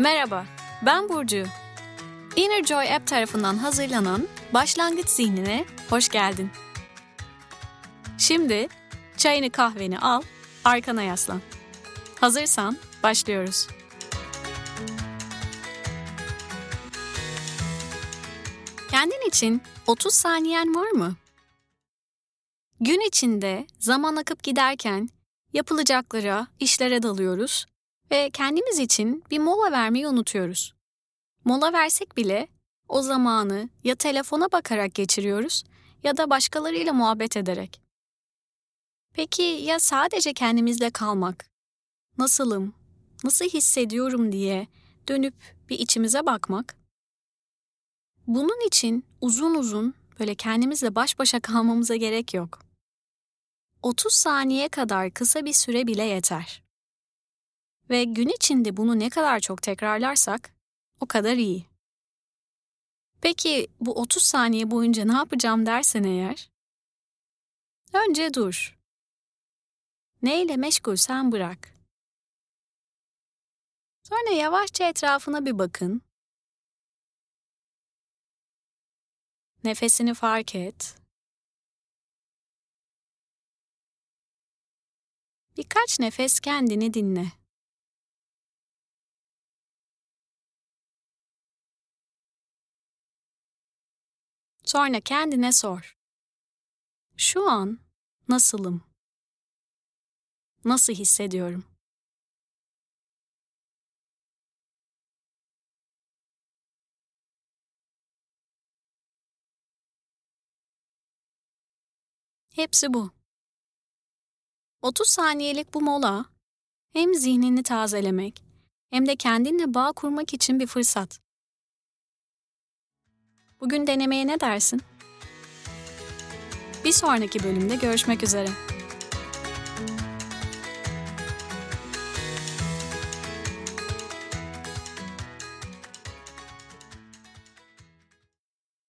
Merhaba, ben Burcu. Inner Joy App tarafından hazırlanan Başlangıç Zihnine hoş geldin. Şimdi çayını kahveni al, arkana yaslan. Hazırsan başlıyoruz. Kendin için 30 saniyen var mı? Gün içinde zaman akıp giderken yapılacaklara, işlere dalıyoruz ve kendimiz için bir mola vermeyi unutuyoruz. Mola versek bile o zamanı ya telefona bakarak geçiriyoruz ya da başkalarıyla muhabbet ederek. Peki ya sadece kendimizle kalmak? Nasılım? Nasıl hissediyorum diye dönüp bir içimize bakmak? Bunun için uzun uzun böyle kendimizle baş başa kalmamıza gerek yok. 30 saniye kadar kısa bir süre bile yeter. Ve gün içinde bunu ne kadar çok tekrarlarsak o kadar iyi. Peki bu 30 saniye boyunca ne yapacağım dersen eğer? Önce dur. Neyle meşgulsen bırak. Sonra yavaşça etrafına bir bakın. Nefesini fark et. Birkaç nefes kendini dinle. Sonra kendine sor. Şu an nasılım? Nasıl hissediyorum? Hepsi bu. 30 saniyelik bu mola hem zihnini tazelemek hem de kendinle bağ kurmak için bir fırsat. Bugün denemeye ne dersin? Bir sonraki bölümde görüşmek üzere.